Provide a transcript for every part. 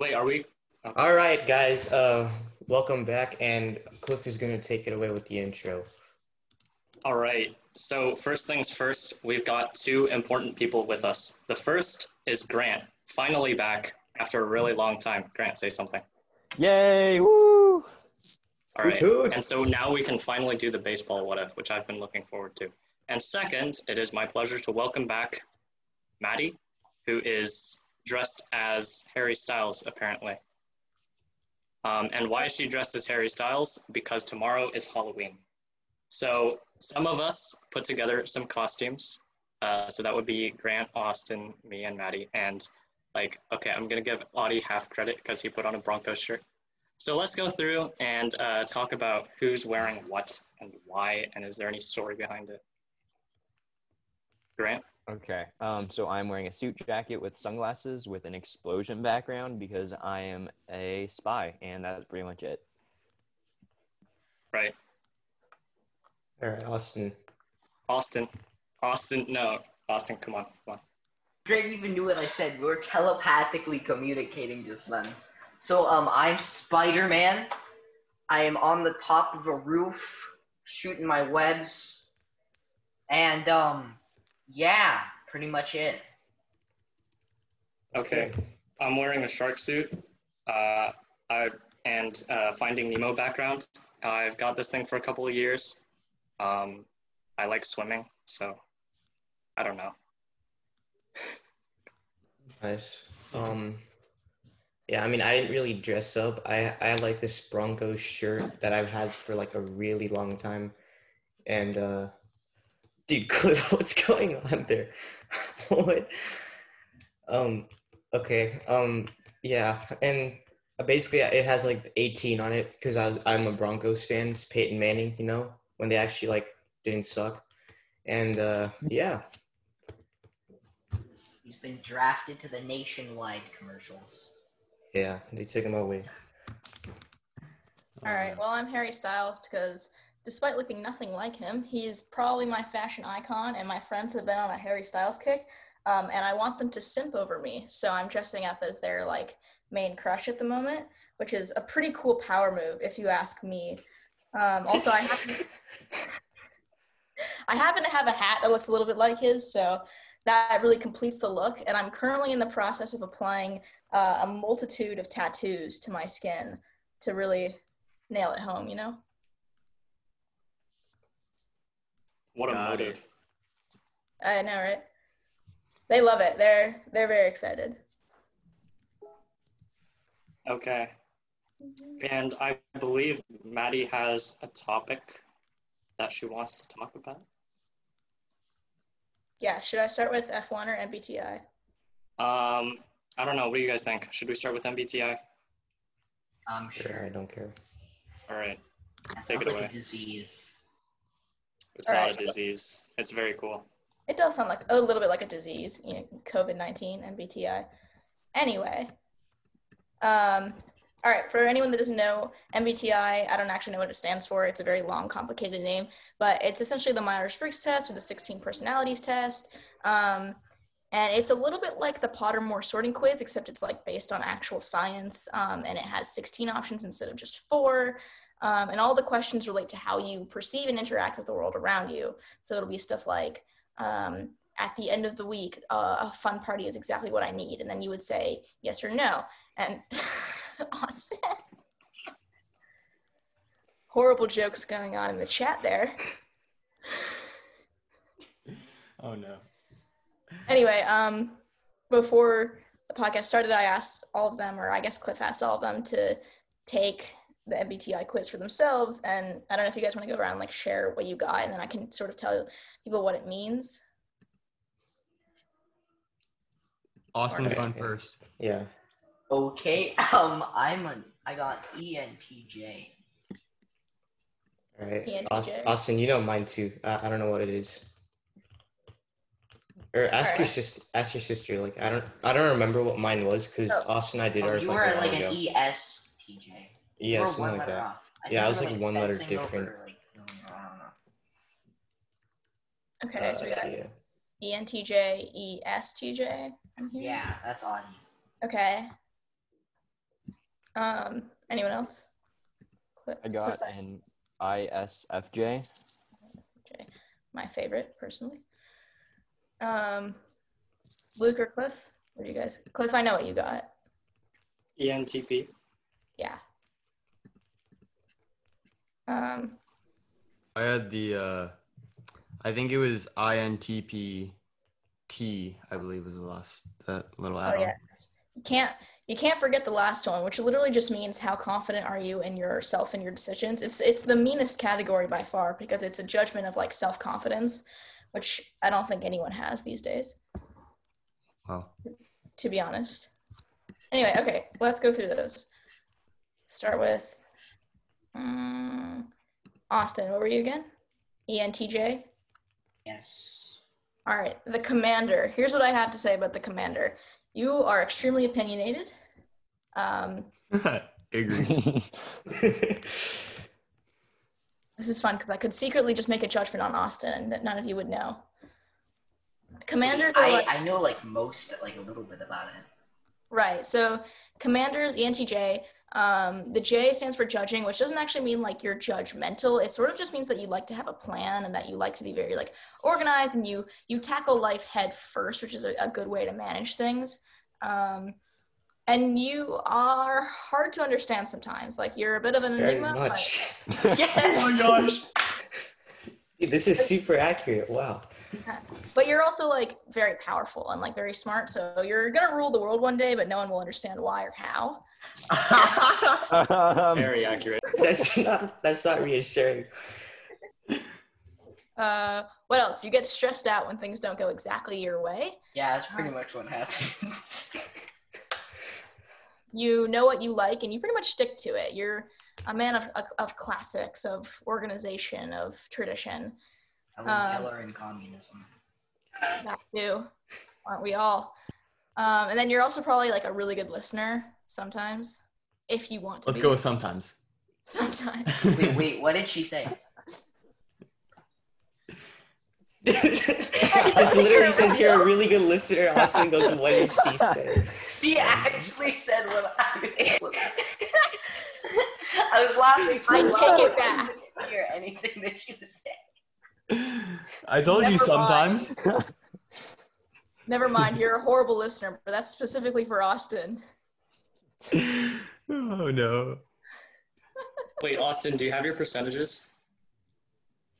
Wait, are we? All right, guys. Uh, welcome back, and Cliff is gonna take it away with the intro. All right. So first things first, we've got two important people with us. The first is Grant, finally back after a really long time. Grant, say something. Yay! Woo! All right. Hoot, hoot. And so now we can finally do the baseball what if, which I've been looking forward to. And second, it is my pleasure to welcome back Madi, who is dressed as Harry Styles, apparently. Um, and why is she dressed as Harry Styles? Because tomorrow is Halloween. So some of us put together some costumes. Uh, so that would be Grant, Austin, me, and Madi. And like, okay, I'm gonna give Audie half credit because he put on a Broncos shirt. So let's go through and uh, talk about who's wearing what and why, and is there any story behind it? Grant. Okay, um, so I'm wearing a suit jacket with sunglasses with an explosion background because I am a spy, and that's pretty much it. Right. All right, Austin. Austin. Austin, no. Austin, come on, come on. Greg even knew what I said. We were telepathically communicating just then. So um, I'm Spider-Man. I am on the top of a roof shooting my webs, and um, yeah, pretty much it. Okay. I'm wearing a shark suit uh, I, and uh, Finding Nemo background. I've got this thing for a couple of years. Um, I like swimming, so I don't know. Nice. Um, yeah, I mean, I didn't really dress up. I I like this Broncos shirt that I've had for like a really long time, and uh, dude, Cliff, what's going on there? what? Um, okay. Um, yeah, and basically it has like 18 on it because I was I'm a Broncos fan. It's Peyton Manning, you know, when they actually like didn't suck, and uh, yeah. He's been drafted to the nationwide commercials. Yeah, they took him away. All right. Well, I'm Harry Styles because despite looking nothing like him, he's probably my fashion icon, and my friends have been on a Harry Styles kick. Um, and I want them to simp over me, so I'm dressing up as their like main crush at the moment, which is a pretty cool power move, if you ask me. Um, also, I happen, I happen to have a hat that looks a little bit like his, so that really completes the look. And I'm currently in the process of applying uh, a multitude of tattoos to my skin to really nail it home, you know? What a Got it. motive. I know, right? They love it. They're they're very excited. Okay. And I believe Madi has a topic that she wants to talk about. Yeah, should I start with F1 or MBTI? Um, I don't know. What do you guys think? Should we start with MBTI? I'm Sure, sure. I don't care. All right. That Take sounds it like away. a disease. It's All not right. a disease. It's very cool. It does sound like a little bit like a disease, you know, COVID 19, MBTI. Anyway, um, all right, for anyone that doesn't know, MBTI, I don't actually know what it stands for. It's a very long, complicated name, but it's essentially the Myers Briggs test or the 16 personalities test. Um, and it's a little bit like the Pottermore sorting quiz, except it's like based on actual science, um, and it has 16 options instead of just four. Um, and all the questions relate to how you perceive and interact with the world around you. So it'll be stuff like, um, at the end of the week, uh, a fun party is exactly what I need. And then you would say yes or no. And Austin. Horrible jokes going on in the chat there. Oh no. Anyway, um, before the podcast started, I asked all of them, or I guess Cliff asked all of them to take the MBTI quiz for themselves. And I don't know if you guys want to go around and like share what you got, and then I can sort of tell people what it means. Austin's Okay. gone first. Yeah. Okay. Um, I'm an. I got E ENTJ. All right. ENTJ. Austin, you know mine too. I, I don't know what it is. Or ask your sister. Ask your sister. Like I don't. I don't remember what mine was because Oh. Austin and I did Oh, ours you like, were a while like an E ESTJ. Yeah, You were something like that. off. I Yeah, I think was you like one letter spacing over, different. like, I don't know. Okay, so we Uh, got yeah. ENTJ, ESTJ. I'm here. Yeah, that's odd. Okay. Um, anyone else? Cliff- I got Cliff- an ISFJ. Okay, my favorite personally. Um, Luke or Cliff? What do you guys? Cliff, I know what you got. E ENTP. Yeah. Um, I had the, uh, I think it was INTP T, I believe was the last, that little oh add-on. yes. You can't you can't forget the last one, which literally just means how confident are you in yourself and your decisions. It's it's the meanest category by far because it's a judgment of like self confidence, which I don't think anyone has these days. Wow. to be honest. Anyway, okay, let's go through those. Start with um, Austin. What were you again? ENTJ. Yes. All right, the commander. Here's what I have to say about the commander. You are extremely opinionated. Um, Agree. this is fun because I could secretly just make a judgment on Austin that none of you would know. Commanders are I, like, I know like most, like a little bit about it. Right. So commanders, ENTJ, um, the J stands for judging, which doesn't actually mean like you're judgmental. It sort of just means that you like to have a plan and that you like to be very like organized and you you tackle life head first, which is a, a good way to manage things. Um, and you are hard to understand sometimes. Like you're a bit of an Very enigma. but- much. Yes. oh my gosh. Dude, this is super accurate. Wow. but you're also like very powerful and like very smart. So you're gonna rule the world one day, but no one will understand why or how. Um, Very accurate. That's not that's not reassuring. Uh, what else? You get stressed out when things don't go exactly your way. Yeah, that's pretty much what happens. you know what you like and you pretty much stick to it you're a man of, of, of classics of organization of tradition Helen Um, Keller and communism. that too aren't we all um, and then you're also probably like a really good listener sometimes if you want to Let's be. go with sometimes. sometimes Wait, wait, what did she say? this literally says you're a really good listener. Austin goes, what did she say? She actually said what I was. I was laughing so I loud take it I back. couldn't hear anything that she was saying. I told you Never sometimes. never mind you're a horrible listener but that's specifically for austin oh no. Wait, Austin, do you have your percentages?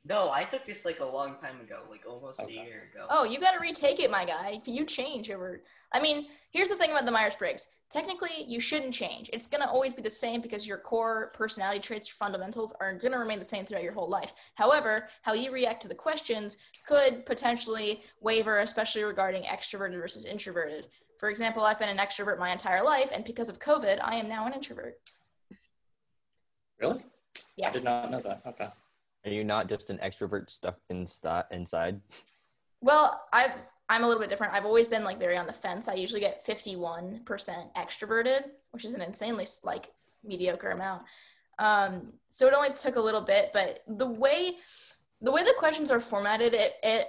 No, I took this like a long time ago, like almost Okay. a year ago. oh you got to retake it my guy you change over i mean here's the thing about the myers-briggs technically you shouldn't change it's going to always be the same because your core personality traits your fundamentals are going to remain the same throughout your whole life however how you react to the questions could potentially waver especially regarding extroverted versus introverted for example i've been an extrovert my entire life and because of covid i am now an introvert Really? Yeah. I did not know that. Okay. Are you not just an extrovert stuck insta- inside? Well, I've I'm a little bit different. I've always been like very on the fence. I usually get 51% extroverted, which is an insanely like mediocre amount. Um, so it only took a little bit, but the way the way the questions are formatted, it it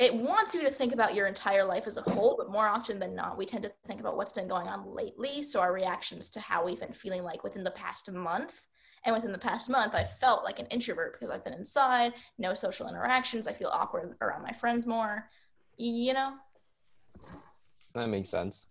it wants you to think about your entire life as a whole, but more often than not, we tend to think about what's been going on lately. So our reactions to how we've been feeling like within the past month. And within the past month, I felt like an introvert because I've been inside, no social interactions. I feel awkward around my friends more. You know? That makes sense.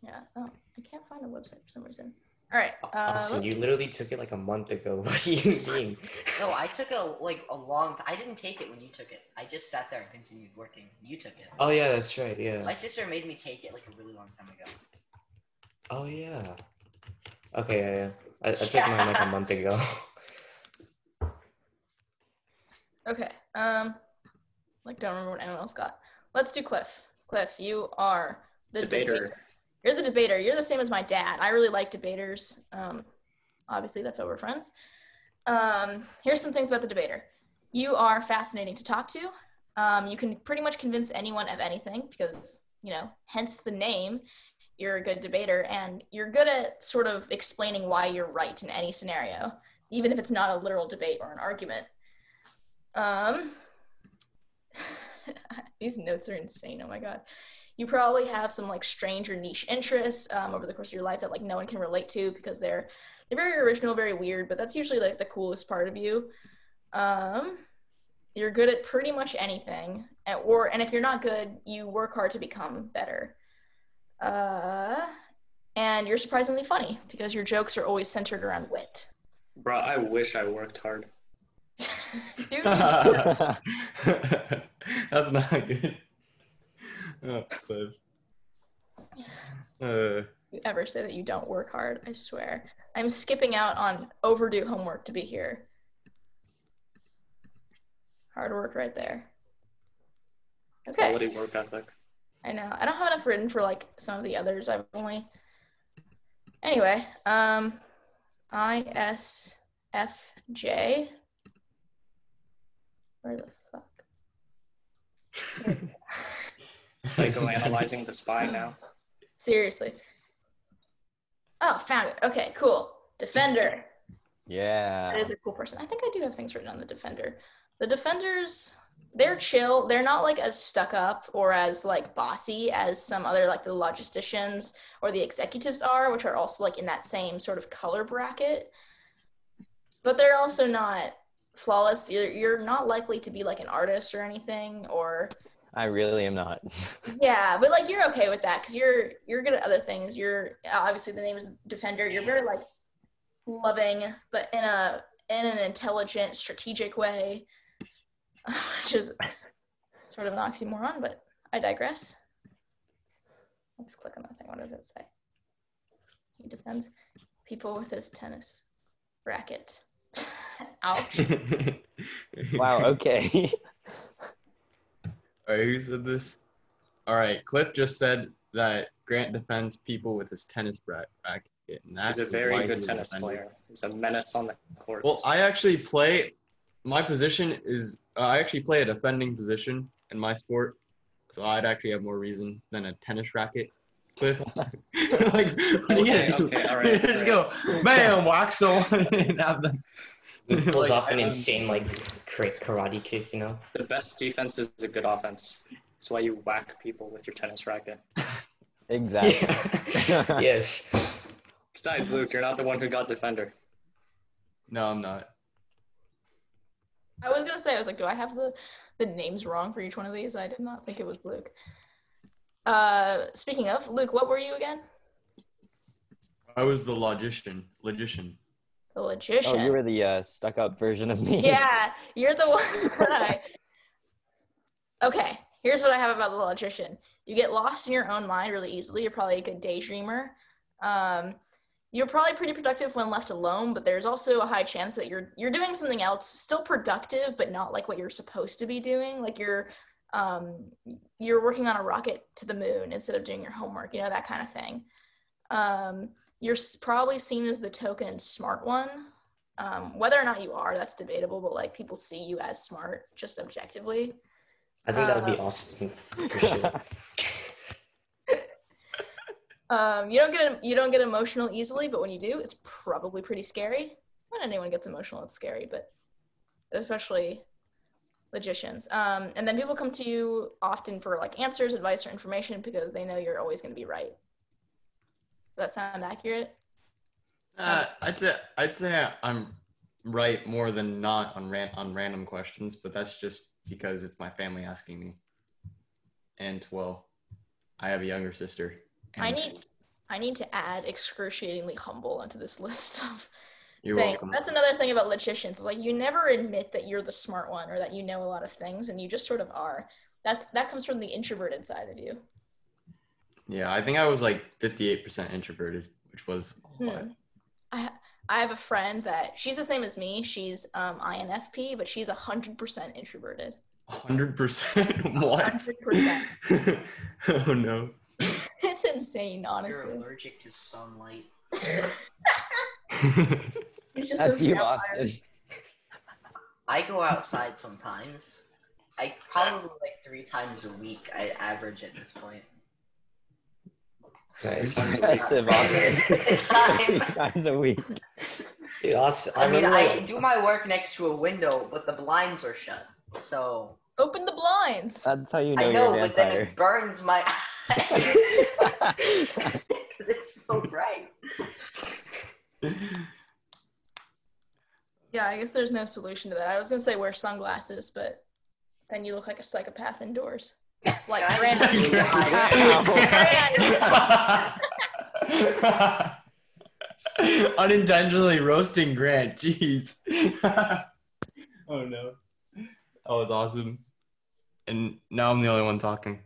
Yeah. Oh, I can't find a website for some reason. All right. Uh, Austin, you literally took it like a month ago. What do you mean? No, I took a like a long. T- I didn't take it when you took it. I just sat there and continued working. You took it. Oh yeah, that's right. Yeah. My sister made me take it like a really long time ago. Oh yeah. Okay, yeah, yeah. I, I took mine like a month ago. okay. Um, like don't remember what anyone else got. Let's do Cliff. Cliff, you are the Debater. You're the debater. You're the same as my dad. I really like debaters. Um, obviously, that's why we're friends. Um, here's some things about the debater. You are fascinating to talk to. Um, you can pretty much convince anyone of anything because, you know, hence the name. You're a good debater and you're good at sort of explaining why you're right in any scenario, even if it's not a literal debate or an argument. Um, these notes are insane. Oh my God. You probably have some like strange or niche interests um, over the course of your life that like no one can relate to because they're they're very original, very weird. But that's usually like the coolest part of you. Um, you're good at pretty much anything, and, or and if you're not good, you work hard to become better. Uh, and you're surprisingly funny because your jokes are always centered around wit. Bro, I wish I worked hard. Dude, That's not good. Oh, Uh, you ever say that you don't work hard, I swear. I'm skipping out on overdue homework to be here. Hard work right there. Okay. Quality work ethic. I know. I don't have enough written for like some of the others. I've only. Anyway, um, I S F J. Where the fuck? Psychoanalyzing the spy now. Seriously. Oh, found it. Okay, cool. Defender. Yeah. That is a cool person. I think I do have things written on the Defender. The Defenders, they're chill. They're not like as stuck up or as like bossy as some other like the logisticians or the executives are, which are also like in that same sort of color bracket. But they're also not flawless. You're, you're not likely to be like an artist or anything or I really am not. yeah, but like you're okay with that because you're you're good at other things. You're obviously the name is Defender. You're very like loving, but in a in an intelligent, strategic way, which is sort of an oxymoron. But I digress. Let's click on that thing. What does it say? He defends people with his tennis racket. Ouch. wow. Okay. All right, who said this? All right, Cliff just said that Grant defends people with his tennis racket. And that He's a very good tennis defender. player. He's a menace on the court. Well, I actually play. My position is uh, I actually play a defending position in my sport, so I'd actually have more reason than a tennis racket. Cliff, like, Okay, okay, all right, just all go, bam, whack someone, and have them. He pulls Like, off an um, insane like karate kick, you know. the best defense is a good offense. That's why you whack people with your tennis racket. exactly. Yeah. yes. Besides, Luke, you're not the one who got defender. No, I'm not. I was gonna say, I was like, do I have the the names wrong for each one of these? I did not think it was Luke. Uh, speaking of Luke, what were you again? I was the logician. Logician. The logician. oh, you were the uh, stuck-up version of me. yeah, you're the one that I. Okay, here's what I have about the logician. You get lost in your own mind really easily. You're probably a good daydreamer. Um, you're probably pretty productive when left alone, but there's also a high chance that you're you're doing something else, still productive, but not like what you're supposed to be doing. Like you're um, you're working on a rocket to the moon instead of doing your homework. You know that kind of thing. Um, you're probably seen as the token smart one. Um, whether or not you are, that's debatable, but like people see you as smart just objectively. I think that would be Uh, awesome for sure. Um, you don't get you don't get emotional easily, but when you do, it's probably pretty scary. When anyone gets emotional, it's scary, but especially logicians. Um, and then people come to you often for like answers, advice, or information because they know you're always going to be right. Does that sound accurate? Uh, I'd say I'd say I'm right more than not on ran- on random questions, but that's just because it's my family asking me. And well, I have a younger sister. I need I need to add excruciatingly humble onto this list of You're things. welcome. That's another thing about logicians. Like you never admit that you're the smart one or that you know a lot of things, and you just sort of are. That's that comes from the introverted side of you. Yeah, I think I was like 58% introverted, which was a lot. Hmm. I I have a friend that she's the same as me. She's um, INFP, but she's hundred percent introverted. 100%? what? 100%. oh no. it's insane, You're honestly. allergic to sunlight. Just That's you, vampire. Austin. I go outside sometimes. I probably like three times a week. I average at this point. Nice. Impressive, Austin. Three Time. times a week. Dude, Austin, I, I mean, I like, do my work next to a window, but the blinds are shut. So Open the blinds. That's how you know, I know, you're a but then it burns my eyes because it's so bright. Yeah, I guess there's no solution to that. I was gonna say wear sunglasses, but then you look like a psychopath indoors. Like I- Brandon. Unintentionally roasting Grant. Jeez. oh no. That was awesome. And now I'm the only one talking.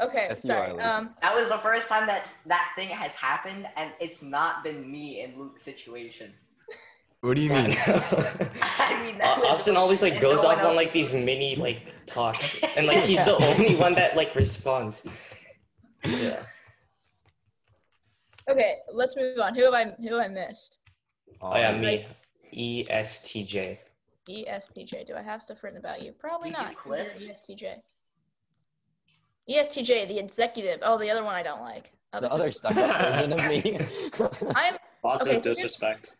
Okay, That's sorry. Um, That was the first time that that thing has happened, and it's not been me in Luke's situation. What do you mean? I mean, that uh, Austin always like goes no off on like these mini like talks, and like he's the only one that like responds. Yeah. okay, let's move on. Who have I who have I missed? Oh yeah, me. E S T J. E ESTJ. Do I have stuff written about you? Probably You do, not. 'cause ESTJ. ESTJ, the executive. Oh, the other one I don't like. Oh, The other is- stuck up version of me. I'm Positive Okay, so here's- disrespect.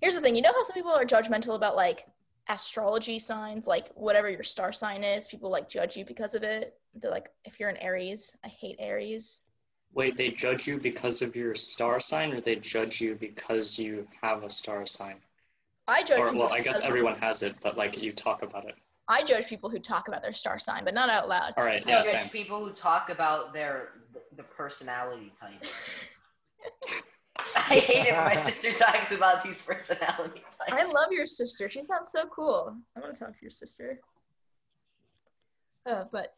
Here's the thing you know how some people are judgmental about like astrology signs like whatever your star sign is people like judge you because of it they're like if you're an aries i hate aries Wait, they judge you because of your star sign, or they judge you because you have a star sign? i judge Or well, I guess because- everyone has it, but like you talk about it. i judge people who talk about their star sign but not out loud All right, Yeah, I judge same. people who talk about their the personality type. I hate it when my sister talks about these personality i love your sister she sounds so cool i want to talk to your sister uh, but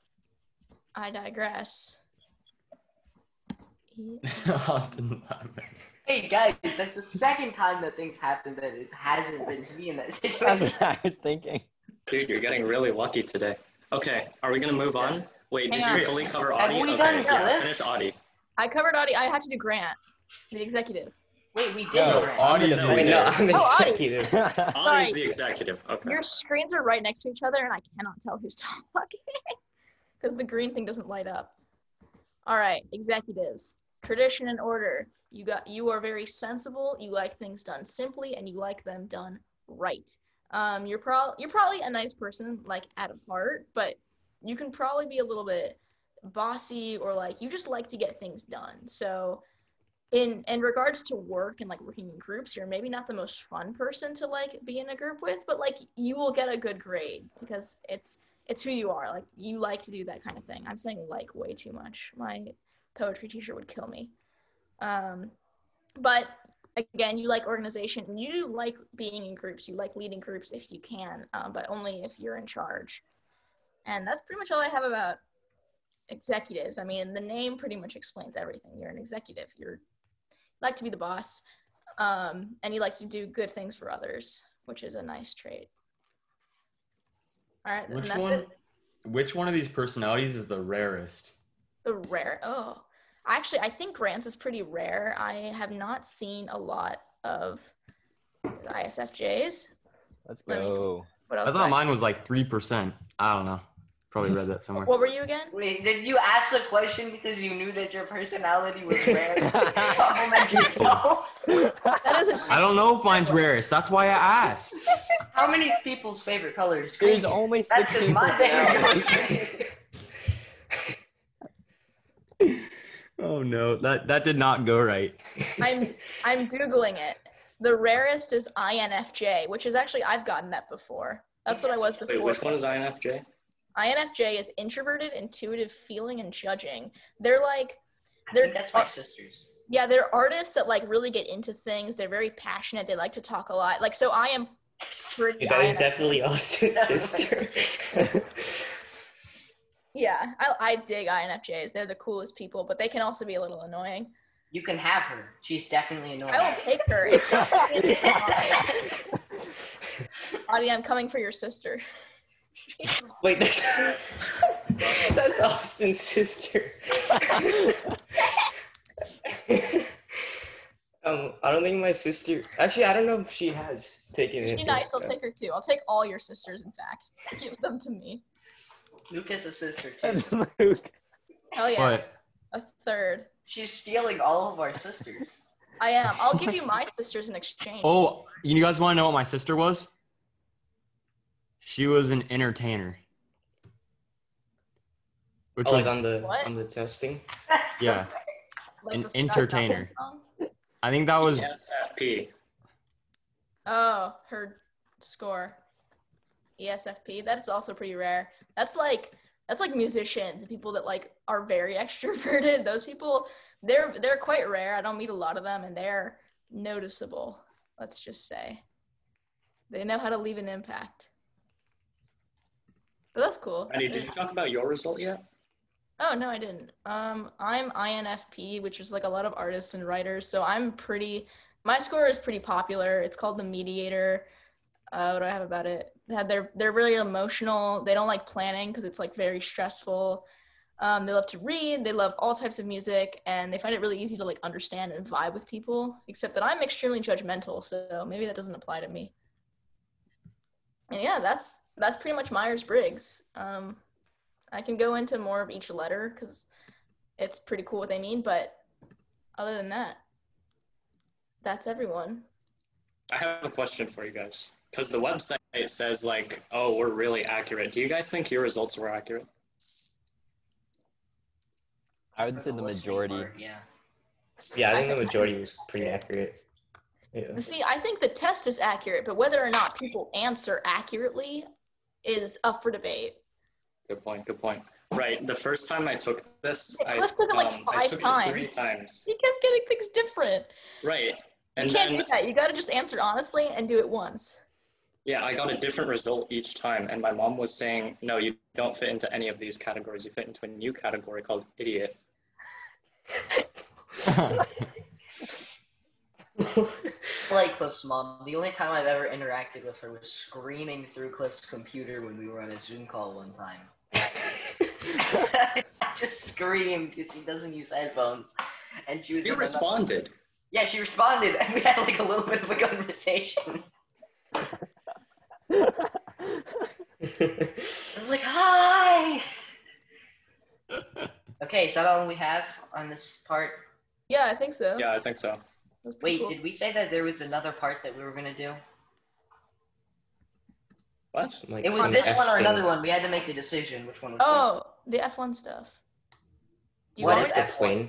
i digress Austin. Hey guys, that's the second time that things happen that it hasn't been me in that That's situation. what I was thinking. Dude, you're getting really lucky today. Okay, are we gonna move on? Wait, did Hang you fully cover Have Audie? we Okay, done yeah, this? finish Audie. i covered audie i had to do grant the executive Wait, we did No, Grant. Audie No, is we no, I'm Oh, Audie. executive. Audie's Sorry. the executive. Okay. Your screens are right next to each other, and I cannot tell who's talking because the green thing doesn't light up. All right, executives, tradition and order. You got. You are very sensible. You like things done simply, and you like them done right. Um, you're probably you're probably a nice person, like at heart, but you can probably be a little bit bossy or like you just like to get things done. So in in regards to work and like working in groups you're maybe not the most fun person to like be in a group with but like you will get a good grade because it's it's who you are. Like you like to do that kind of thing. I'm saying like way too much. My poetry teacher would kill me. Um but again you like organization. And you like being in groups. You like leading groups if you can um, but only if you're in charge. And that's pretty much all i have about executives. I mean the name pretty much explains everything. You're an executive. You're like to be the boss um, and you like to do good things for others which is a nice trait all right Which one? it Which one of these personalities is the rarest? the rare oh actually i think grants is pretty rare i have not seen a lot of isfjs Let's Let go. what else I do thought mine was like three percent. I don't know. Probably read that somewhere. what were you again Wait, did you ask the question because you knew that your personality was rare? Oh Compliment yourself. that is an I don't know if mine's rarest. That's why I asked. How many people's favorite color is green? There's only That's just my favorite color. Oh no, that that did not go right. I'm I'm googling it. The rarest is INFJ, which is actually I've gotten that before. That's what I was before. Wait, which one is INFJ? INFJ is introverted, intuitive, feeling, and judging. They're like, they're think that's my sister's. yeah, they're artists that like really get into things. They're very passionate. They like to talk a lot. Like so, I am pretty. That is definitely Austin's sister. Yeah, I, I dig INFJs. They're the coolest people, but they can also be a little annoying. You can have her. She's definitely annoying. I will take her. It's Audie, I'm coming for your sister. Wait, that's that's Austin's sister. um, I don't think my sister. Actually, I don't know if she has taken it. Be nice. I'll take her too. I'll take all your sisters. In fact, give them to me. Luke has a sister too. That's Luke. Hell yeah, What? a third. She's stealing all of our sisters. I am. I'll give you my sisters in exchange. Oh, you guys want to know what my sister was? She was an entertainer. Which Oh, was, like on the What? on the testing. That's yeah. Like An entertainer. I think that was ESFP. Oh, her score. ESFP. That's also pretty rare. That's like that's like musicians, and people that like are very extroverted. Those people, they're they're quite rare. I don't meet a lot of them, and they're noticeable. Let's just say, they know how to leave an impact. But that's cool. Madi, did you talk about your result yet? Oh no, I didn't. Um, I'm INFP, which is like a lot of artists and writers. So I'm pretty. My score is pretty popular. It's called the Mediator. Uh, what do I have about it? They had they're they're really emotional. They don't like planning because it's like very stressful. Um, they love to read. They love all types of music, and they find it really easy to like understand and vibe with people. Except that I'm extremely judgmental, so maybe that doesn't apply to me. And yeah, that's that's pretty much Myers Briggs. Um, I can go into more of each letter because it's pretty cool what they mean. But other than that, that's everyone. I have a question for you guys. Because the website says, like, oh, we're really accurate. Do you guys think your results were accurate? I would For say the majority. part, yeah. Yeah, I think the majority was pretty accurate. Yeah. See, I think the test is accurate, but whether or not people answer accurately is up for debate. Good point. Good point. Right. The first time I took this, I, Cliff took it like um, I five took it three times. times. You kept getting things different. Right. And you can't then, do that. You got to just answer honestly and do it once. yeah, I got a different result each time. And my mom was saying, no, you don't fit into any of these categories. You fit into a new category called idiot. Like Cliff's mom, the only time I've ever interacted with her was screaming through Cliff's computer when we were on a Zoom call one time. I just screamed because he doesn't use headphones, and she was. You in another- responded. Yeah, she responded, and we had like a little bit of a conversation. I was like, "Hi." okay, is that all we have on this part? Yeah, I think so. Yeah, I think so. That's pretty Wait, cool. did we say that there was another part that we were gonna do? What? Like It was some this one or F another one. We had to make the decision which one was. Oh, the F1 stuff. Do you What want is the F1? plane?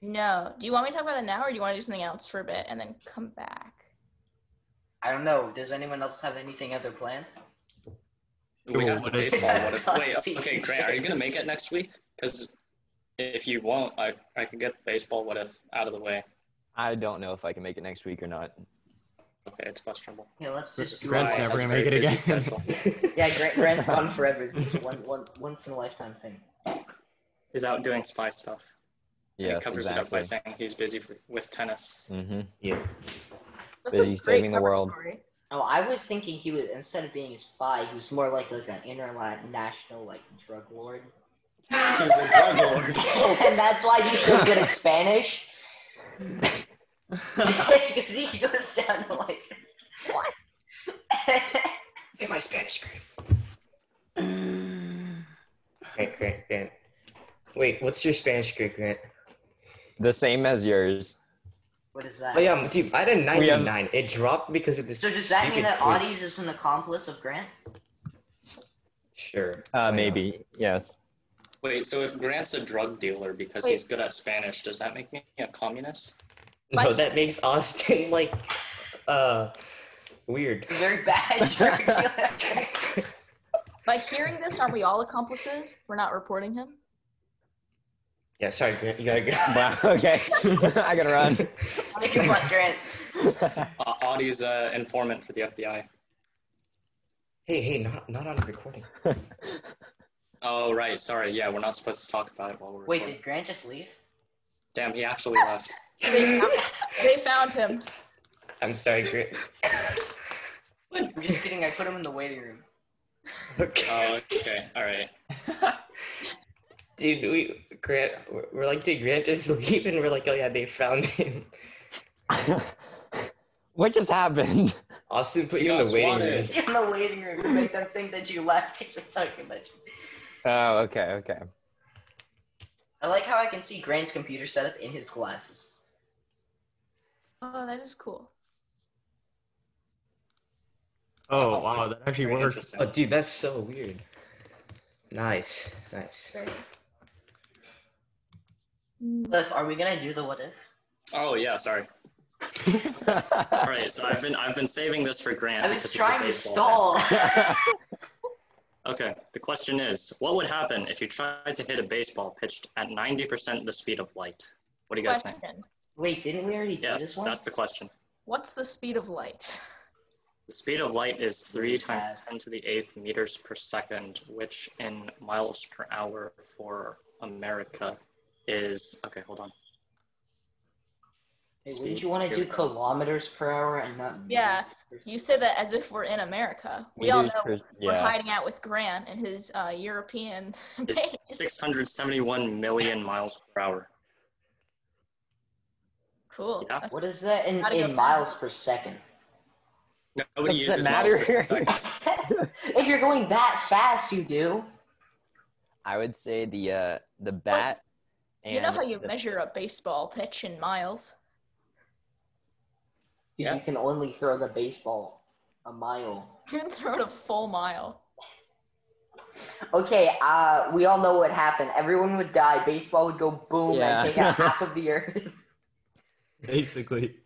No. Do you want me to talk about that now, or do you want to do something else for a bit and then come back? I don't know. Does anyone else have anything other planned? We Ooh, have the what is- baseball. What if, wait, okay, Grant, are you gonna make it next week? Because if you won't, I I can get baseball. What if out of the way? I don't know if I can make it next week or not. Okay, it's questionable. Yeah, let's just Grant's our- never gonna make it again. Yeah, Grant, Grant's gone forever. It's is one, one, once in a lifetime thing. He's out doing spy stuff. And Yes, he covers it up by saying he's busy for, with tennis. hmm Yeah. That's Busy saving the world. story. Oh, I was thinking he was instead of being a spy, he was more like like an international like drug lord, He's a drug lord. and that's why he's so good at Spanish. Because he goes down to like what? Get my Spanish grade. Grant, Grant, Grant. Wait, what's your Spanish grade, Grant? The same as yours. what is that? Oh yeah, dude, I had a We have- 99. It dropped because of this. So does that mean that quiz. Audie's is an accomplice of Grant? Sure. Uh, why maybe. Yes. Wait, so if Grant's a drug dealer because Wait. he's good at Spanish, does that make me a communist? Not? No, My- that makes Austin like, uh, weird. Very bad. By hearing this, aren't we all accomplices? We're not reporting him. yeah, sorry, Grant. You gotta go. Wow. Okay. I gotta run. Make him like Grant. Uh, Audie's uh, informant for the FBI. hey, hey, not not on recording. Oh, right. Sorry. Yeah, we're not supposed to talk about it while we're Wait, recording. did Grant just leave? Damn, he actually left. They found, they found him. I'm sorry, Grant. I'm just kidding. I put him in the waiting room. okay. Oh, okay. All right. Dude, we Grant, we're, we're like, did Grant just leave? And we're like, oh yeah, they found him. what just happened? Austin put you in the waiting room. You're in the waiting room to make them think that you left. Thanks for talking about you. Oh, okay, okay. I like how I can see Grant's computer setup in his glasses. Oh, that is cool. Oh, oh wow, that actually Very worked. interesting. Oh, dude, that's so weird. Nice, nice. Cliff, are we gonna do the what if? Oh yeah, sorry. All right, so I've been I've been saving this for Grant. I was because it's a trying to stall. Okay, the question is, what would happen if you tried to hit a baseball pitched at 90% the speed of light? What do you guys think? Question. Wait, didn't we already do Yes, this one? that's the question. What's the speed of light? The speed of light is 3 times 10 to the 8th meters per second, which in miles per hour for America is. Okay, hold on. Hey, wouldn't you want to do kilometers per hour and not? Yeah, meters per You say that as if we're in America. We all know Meters per- we're yeah. hiding out with Grant and his uh, European It's base. 671 million miles per hour. Cool. Yeah. What is that in, in miles per second? Nobody Does uses that miles per matter? second. if you're going that fast, you do. I would say the uh, the bat. And you know how you the- measure a baseball pitch in miles? Because Yeah. you can only throw the baseball a mile. You can throw it a full mile. Okay, uh, we all know what happened. Everyone would die. Baseball would go boom Yeah. and take out half of the earth. Basically.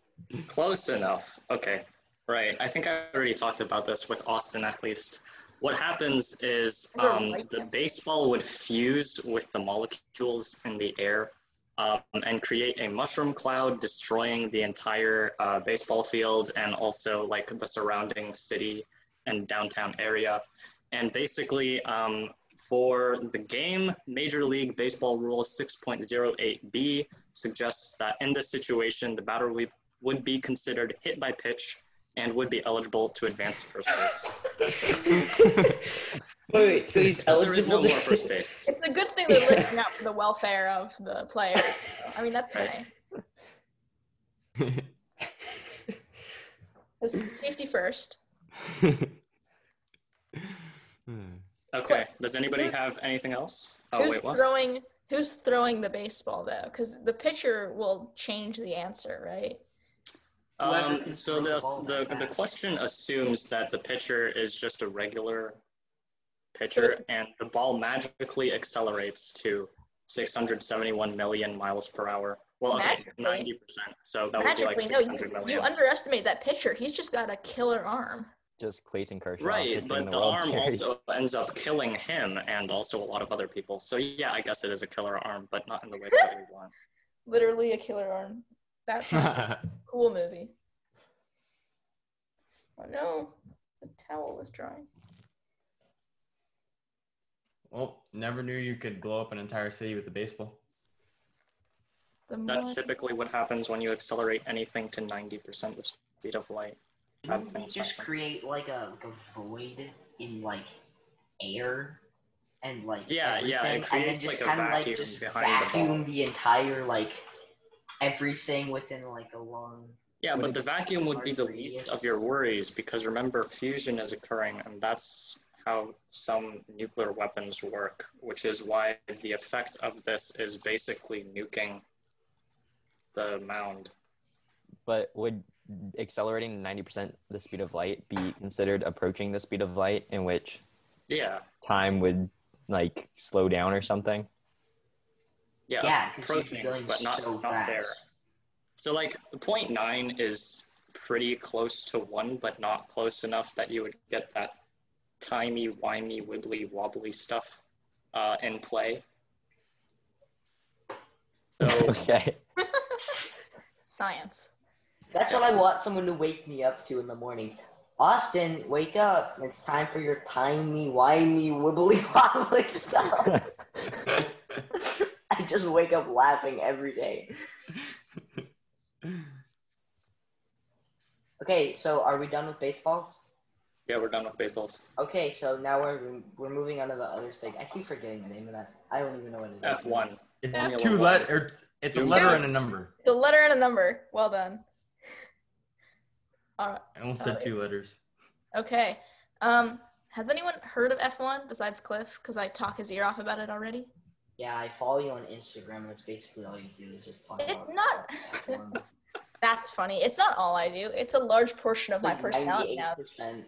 Close enough. Okay. Right. I think I already talked about this with Austin at least. What happens is um, the baseball would fuse with the molecules in the air um, and create a mushroom cloud, destroying the entire uh, baseball field and also like the surrounding city and downtown area. And basically, um, for the game, Major League Baseball Rule 6.08b suggests that in this situation, the batter would would be considered hit by pitch and would be eligible to advance to first base. Wait, wait, so he's So there is eligible no more to first base. It's a good thing they're looking out for the welfare of the players. I mean, that's Right. nice. It's safety first. Okay. Does anybody have anything else? Oh who's wait, what? throwing? Who's throwing the baseball though? Because the pitcher will change the answer, right? Um, so the the, the that the fast. question assumes that the pitcher is just a regular pitcher, it's- and the ball magically accelerates to 671 million miles per hour. Well, okay, 90 percent. So that would be like Magically, no. You, million. you underestimate that pitcher. He's just got a killer arm. Just Clayton Kershaw. Right, but the the arm Series. also ends up killing him and also a lot of other people. So yeah, I guess it is a killer arm, but not in the way that we want. Literally a killer arm. That's a cool movie. Oh no, the towel is drying. well, never knew you could blow up an entire city with a baseball. The That's typically what happens when you accelerate anything to 90% the speed of light. Didn't we just happens. create like a, like a void in like air and like Yeah, yeah, it everything, and then just like, a kind of like just behind the vacuum the entire like everything within like a long. Yeah, but the vacuum would be the for least of your worries because remember, fusion is occurring, and that's how some nuclear weapons work, which is why the effect of this is basically nuking the mound. But would accelerating 90% the speed of light be considered approaching the speed of light in which Yeah, time would like slow down or something? yeah, Yeah, 'cause approaching, going but not, so not there. So like 0.9 is pretty close to one, but not close enough that you would get that timey, wimey, wibbly, wobbly stuff uh, in play. So Okay. Science. That's what I want someone to wake me up to in the morning. Austin, wake up! It's time for your tiny, whiny, wibbly wobbly stuff. I just wake up laughing every day. Okay, so are we done with baseballs? yeah, we're done with baseballs. Okay, so now we're we're moving on to the other thing. I keep forgetting the name of that. I don't even know what it is. F1. It's Formula two letters. It's a letter and a number. The letter and a number. Well done. All right. I almost Oh, said two letters. Okay. Um, has anyone heard of F1 besides Cliff? Because I talk his ear off about it already. Yeah, I follow you on Instagram, and that's basically all you do is just talk It's about. not. That's funny. It's not all I do. It's a large portion of my personality now. 98%.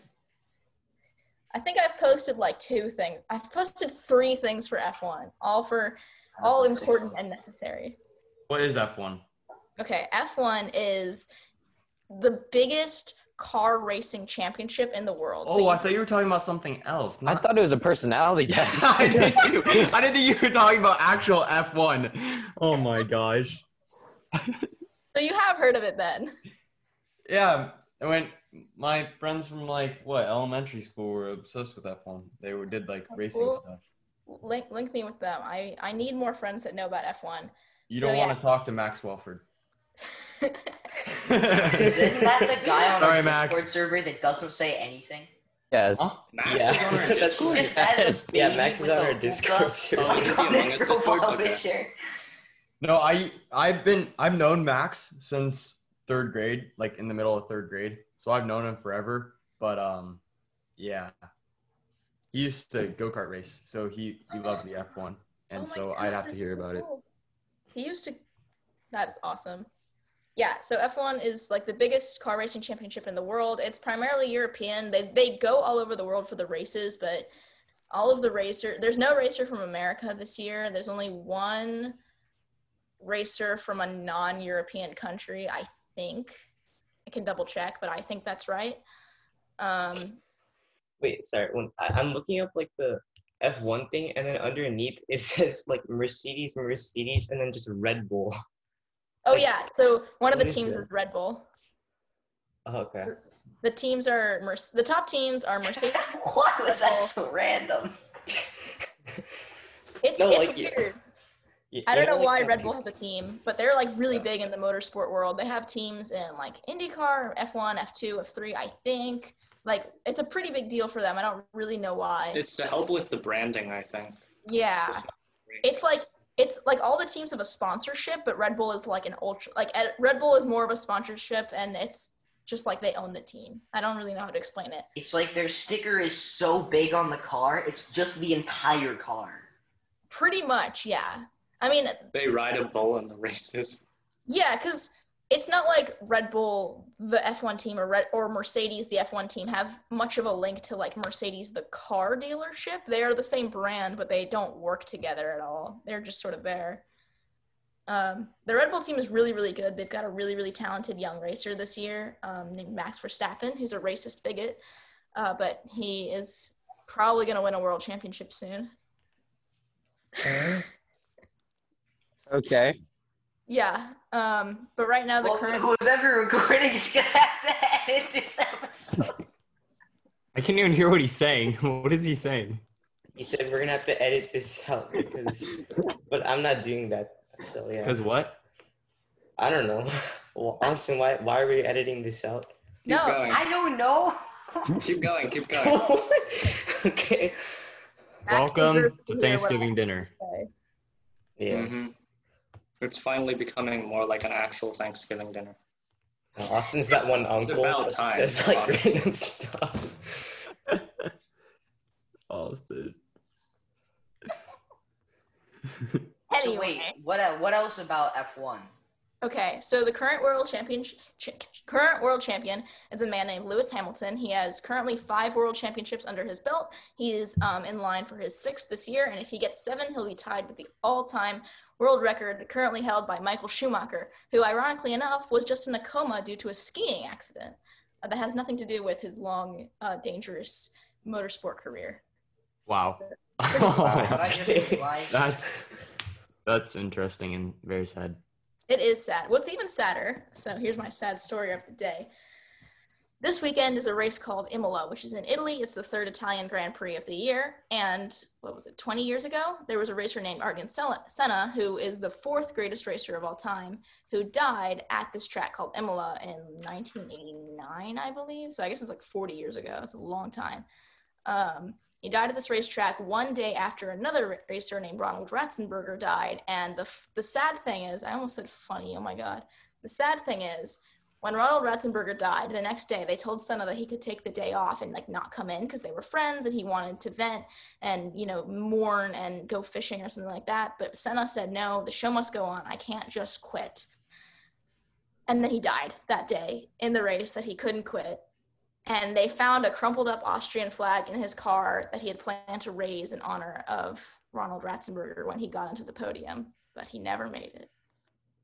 I think I've posted like two things. I've posted three things for F1, all for all important and necessary. What is F1? Okay, F1 is the biggest car racing championship in the world. So Oh, I thought you were talking about something else. I thought it was a personality test. I did too. I didn't think you were talking about actual F1. Oh my gosh. so you have heard of it then. Yeah, when my friends from like what elementary school were obsessed with F1. They were, did like racing Cool. stuff. Link link me with them. I I need more friends that know about F1. You don't yeah. want to talk to Max Welford. Isn't that the guy on Sorry, our Max. Discord server that doesn't say anything? yes. Huh? Max yeah, is on our that's Discord. Just yeah. Max is on our Discord server. Oh, is the Among Us Discord? Okay. picture. No, I I've been I've known Max since third grade, like in the middle of third grade. So I've known him forever. But um, yeah, he used to go kart race, so he he loved the F1, and Oh so God, I'd have to hear so about it. He used to. That's awesome. Yeah, so F1 is like the biggest car racing championship in the world. It's primarily European. They they go all over the world for the races, but all of the racer there's no racer from America this year. There's only one racer from a non-European country, I think. I can double check, but I think that's right. Um, Wait, sorry. When I, I'm looking up like the F1 thing, and then underneath it says like Mercedes, Mercedes, and then just Red Bull. Oh Like, yeah, so one of the what is teams is Red Bull. Oh, okay. The teams are Merc- the top teams are Mercedes. Why was that so random? It's No, it's like, yeah. weird. Y- I you don't know why Red Bull has a team, but they're like really Yeah. big in the motorsport world. They have teams in like IndyCar, F1, F2, F3, I think. Like it's a pretty big deal for them. I don't really know why. It's to help with the branding, I think. yeah. It's like it's like all the teams have a sponsorship, but Red Bull is like an ultra like eh, Red Bull is more of a sponsorship and it's just like they own the team. I don't really know how to explain it. It's like their sticker is so big on the car, it's just the entire car. Pretty much, yeah. I mean, They ride a bull in the races. Yeah, because it's not like Red Bull, the F1 team, or Red, or Mercedes, the F1 team, have much of a link to like Mercedes, the car dealership. They are the same brand, but they don't work together at all. They're just sort of there. Um, the Red Bull team is really, really good. They've got a really, really talented young racer this year um, named Max Verstappen, who's a racist bigot, uh, but he is probably going to win a world championship soon. Okay. Yeah, um, but right now the Well, current who's ever recording is gonna have to edit this episode. I can't even hear what he's saying. What is he saying? He said we're gonna have to edit this out because, but I'm not doing that. So yeah. Because what? I don't know. Well, Austin, why why are we editing this out? Keep No, going. I don't know. Keep going. Keep going. okay. Welcome to hear what I Thanksgiving dinner. say. Yeah. hmm It's finally becoming more like an actual Thanksgiving dinner. Austin's that one uncle. about that time, Does like honestly. random stuff. Austin. Anyway, So wait, what el- what else about F1? okay, so the current world champion, ch- current world champion is a man named Lewis Hamilton. He has currently five world championships under his belt. He is um, in line for his sixth this year, and if he gets seven, he'll be tied with the all-time world record currently held by Michael Schumacher, who, ironically enough, was just in a coma due to a skiing accident uh, that has nothing to do with his long, uh, dangerous motorsport career. Wow. Did Okay. that's that's interesting and very sad. It is sad. What's even sadder, so here's my sad story of the day. This weekend is a race called Imola, which is in Italy. It's the third Italian Grand Prix of the year. And what was it, 20 years ago? There was a racer named Ayrton Senna, who is the fourth greatest racer of all time, who died at this track called Imola in 1989, I believe. So I guess it's like 40 years ago. It's a long time. Um, he died at this racetrack one day after another racer named Ronald Ratzenberger died. And the, f- the sad thing is, I almost said funny, oh my God. The sad thing is, when Ronald Ratzenberger died, the next day they told Senna that he could take the day off and like not come in because they were friends and he wanted to vent and you know mourn and go fishing or something like that. But Senna said, "No, the show must go on. I can't just quit." And then he died that day in the race that he couldn't quit. and they found a crumpled up Austrian flag in his car that he had planned to raise in honor of Ronald Ratzenberger when he got into the podium, but he never made it.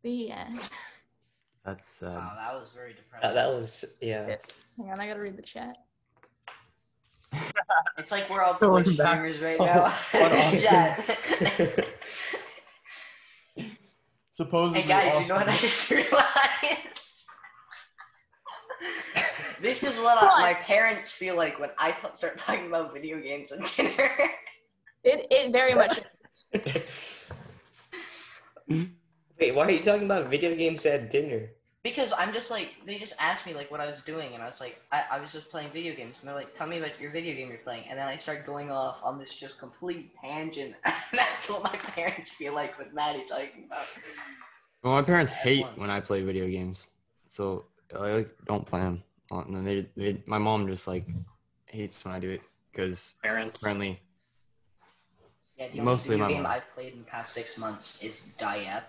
The end. That's sad. Wow, that was very depressing. Uh, that was yeah. Hang on, I gotta read the chat. It's like we're all Going Twitch back streamers right now. on Austin. Chat. Supposedly. hey guys, you know what I just realized? this is what I, my parents feel like when I t- start talking about video games and dinner. It it very much is. Wait, why are you talking about video games at dinner? Because I'm just like, they just asked me like what I was doing, and I was like, I, I was just playing video games, and they're like, tell me about your video game you're playing, and then I start going off on this just complete tangent. and that's what my parents feel like with Madi talking about. Well, my parents hate when I play video games, so I like don't play them. Uh, and then they, they, my mom just like hates when I do it because Parents. apparently Yeah, the only Mostly video my game mom. I've played in the past six months is Diep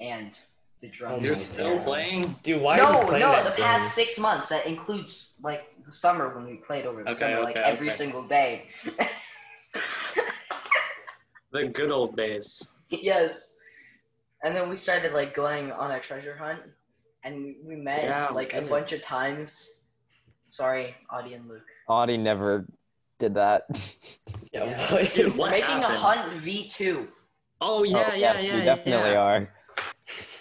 and the drums. You're still God. playing? Dude, why are no, you playing no, that the game? past six months. That includes like the summer when we played over the Okay, summer, like okay, every okay. single day. The good old days. yes. And then we started like going on a treasure hunt, and we, we met Yeah, like a bunch of times. Sorry, Audie and Luke. Audie never did that. Yeah, Yeah. Dude, We're what making a hunt V two. Oh yeah, Oh, yeah, yes, yeah. we definitely yeah. are.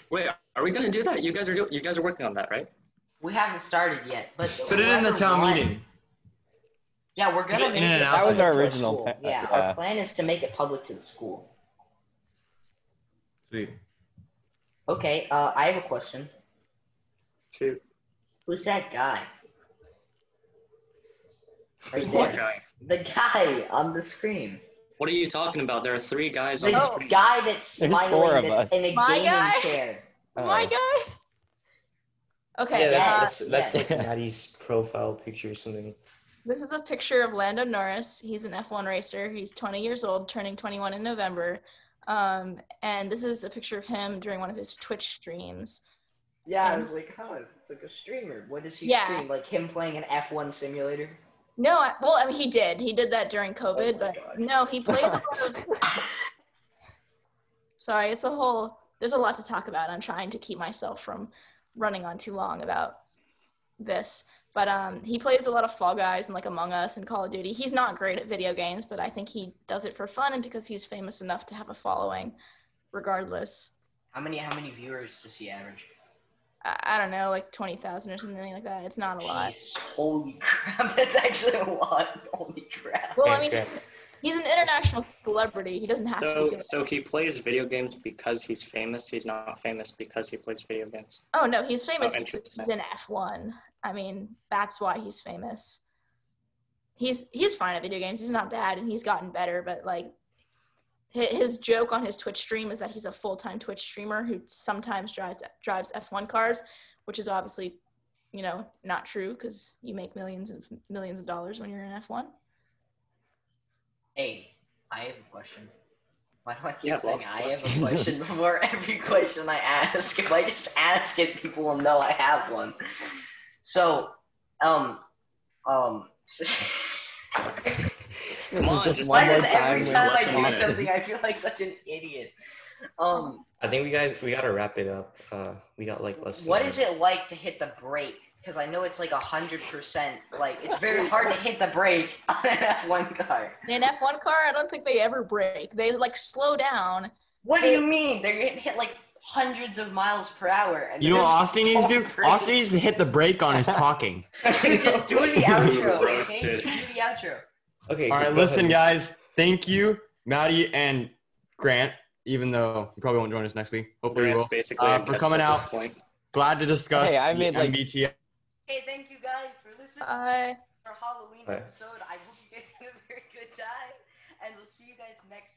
Wait, are we gonna do that? You guys are do- you guys are working on that, right? We haven't started yet, but put it in the town won- meeting. Yeah, we're gonna Put it make in it and out. That was our original school. pa- Yeah, yeah. our plan is to make it public to the school. Sweet. Okay, uh, I have a question. Shoot. Who's that guy? Who's what there. guy? The guy on the screen. What are you talking about? There are three guys on The the screen. guy that's There's smiling four of that's us. in a My gaming guy? chair. My Uh, guy. Okay, yeah, uh, that's, that's, that's yes. like Madi's profile picture or something. This is a picture of Lando Norris. He's an F1 racer. He's 20 years old, turning 21 in November. Um, and this is a picture of him during one of his Twitch streams. Yeah, I was like, oh, it's like a streamer. What does he Yeah. stream? Like him playing an F1 simulator? No, I, well, I mean, he did. He did that during COVID, my but God. no, he plays a lot of. Sorry, it's a whole. There's a lot to talk about. I'm trying to keep myself from running on too long about this. But um, he plays a lot of Fall Guys and like Among Us and Call of Duty. He's not great at video games, but I think he does it for fun and because he's famous enough to have a following, regardless. How many how many viewers does he average? I, I don't know, like twenty thousand or something like that. It's not a lot. Jesus, holy crap, that's actually a lot. Holy crap. Well, I mean, great. he's an international celebrity. He doesn't have to. So Be so he plays video games because he's famous. He's not famous because he plays video games. Oh no, he's oh, famous Oh, because he's interesting. in F1. I mean, that's why he's famous. He's he's fine at video games. He's not bad, and he's gotten better. But like, hi- his joke on his Twitch stream is that he's a full time Twitch streamer who sometimes drives drives F1 cars, which is obviously, you know, not true because you make millions of millions of dollars when you're in F1. Hey, I have a question. Why do I keep Yeah, saying lots of I have a question before every question I ask? If I just ask it, people will know I have one. So, um, um. This Come is on, just just one Why more does time. every time I do something, I feel like such an idiot? Um, I think we guys we gotta wrap it up. Uh, we got like less. than what a- is it like to hit the brake? Because I know it's like a hundred percent. Like it's very hard to hit the brake on an F1 car. In an F1 car, I don't think they ever break. They like slow down. What do you mean? They're getting hit like hundreds of miles per hour. And You know what Austin needs to do? don't brake. Austin needs to hit the brake on his talking. Just do the outro. Okay? Roasted. Just do the outro. Okay. All right, listen, ahead. guys. Thank you, Madi and Grant. Even though you probably won't join us next week, hopefully you Grant's will. basically Uh, for coming at this out. point. Glad to discuss Hey, I the made, like- MBTI. Hey, thank you guys for listening Bye. to our Halloween Bye. episode. I hope you guys had a very good time, and we'll see you guys next week.